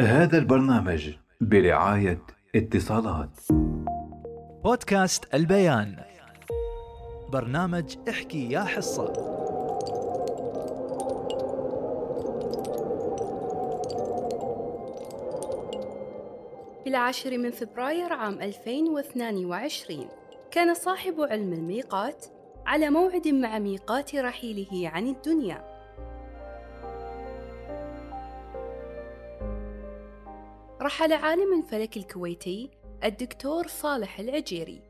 هذا البرنامج برعاية اتصالات. بودكاست البيان. برنامج احكي يا حصة. في العاشر من فبراير عام 2022 كان صاحب علم الميقات على موعد مع ميقات رحيله عن الدنيا. رحل عالم الفلك الكويتي الدكتور صالح العجيري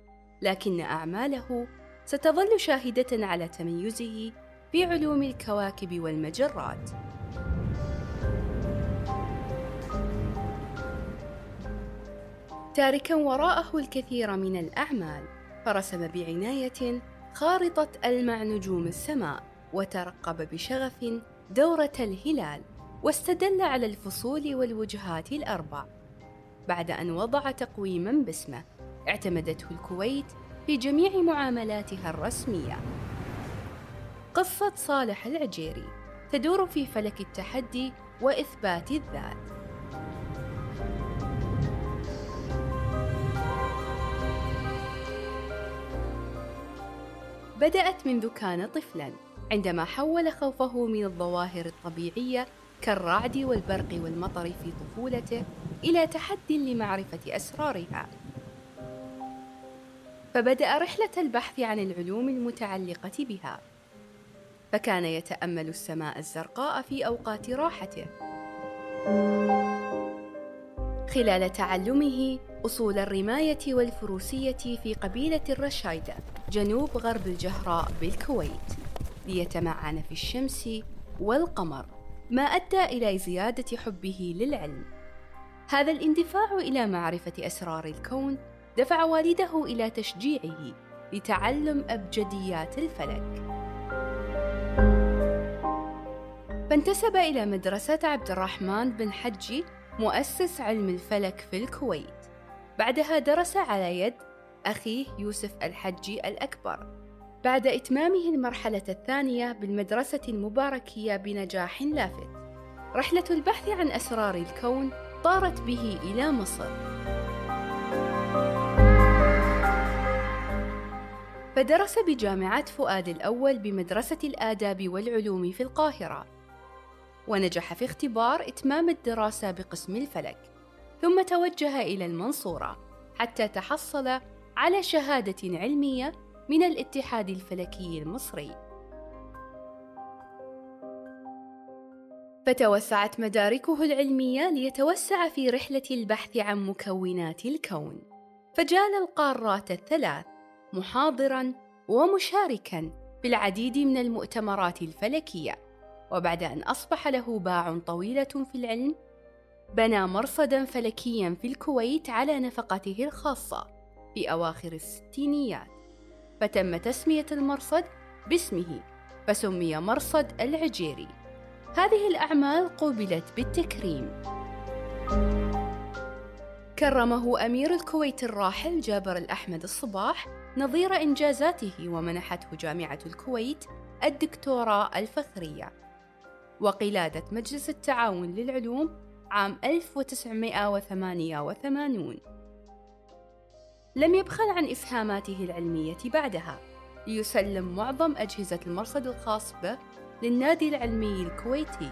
لكن أعماله ستظل شاهدة على تميزه في علوم الكواكب والمجرات. تاركا وراءه الكثير من الأعمال فرسم بعناية خارطة ألمع نجوم السماء وترقب بشغف دورة الهلال. واستدل على الفصول والوجهات الأربع. بعد أن وضع تقويما باسمه اعتمدته الكويت في جميع معاملاتها الرسمية. قصة صالح العجيري تدور في فلك التحدي وإثبات الذات. بدأت منذ كان طفلا عندما حول خوفه من الظواهر الطبيعية كالرعد والبرق والمطر في طفولته إلى تحد لمعرفة أسرارها. فبدأ رحلة البحث عن العلوم المتعلقة بها. فكان يتأمل السماء الزرقاء في أوقات راحته. خلال تعلمه أصول الرماية والفروسية في قبيلة الرشايدة جنوب غرب الجهراء بالكويت ليتمعن في الشمس والقمر. ما أدى إلى زيادة حبه للعلم. هذا الاندفاع إلى معرفة أسرار الكون دفع والده إلى تشجيعه لتعلم أبجديات الفلك. فانتسب إلى مدرسة عبد الرحمن بن حجي مؤسس علم الفلك في الكويت. بعدها درس على يد أخيه يوسف الحجي الأكبر. بعد إتمامه المرحلة الثانية بالمدرسة المباركية بنجاح لافت. رحلة البحث عن أسرار الكون طارت به إلى مصر. فدرس بجامعة فؤاد الأول بمدرسة الآداب والعلوم في القاهرة. ونجح في اختبار إتمام الدراسة بقسم الفلك. ثم توجه إلى المنصورة حتى تحصل على شهادة علمية من الاتحاد الفلكي المصري. فتوسعت مداركه العلمية ليتوسع في رحلة البحث عن مكونات الكون. فجال القارات الثلاث محاضرا ومشاركا في العديد من المؤتمرات الفلكية. وبعد أن أصبح له باع طويلة في العلم بنى مرصدا فلكيا في الكويت على نفقته الخاصة في أواخر الستينيات. فتم تسمية المرصد باسمه فسمي مرصد العجيري. هذه الأعمال قوبلت بالتكريم. كرمه أمير الكويت الراحل جابر الأحمد الصباح نظير إنجازاته ومنحته جامعة الكويت الدكتوراه الفخرية. وقلادة مجلس التعاون للعلوم عام 1988 لم يبخل عن إسهاماته العلمية بعدها. ليسلم معظم أجهزة المرصد الخاص به للنادي العلمي الكويتي.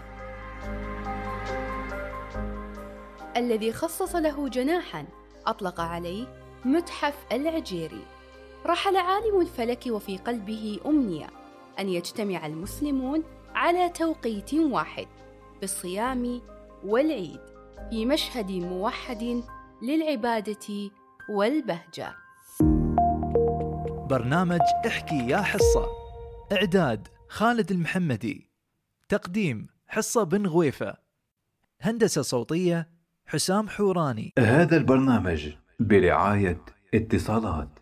الذي خصص له جناحا أطلق عليه متحف العجيري. رحل عالم الفلك وفي قلبه أمنية أن يجتمع المسلمون على توقيت واحد بالصيام والعيد في مشهد موحد للعبادة والبهجة. برنامج احكي يا حصة. إعداد خالد المحمدي. تقديم حصة بن غويفة. هندسة صوتية حسام حوراني. هذا البرنامج برعاية اتصالات.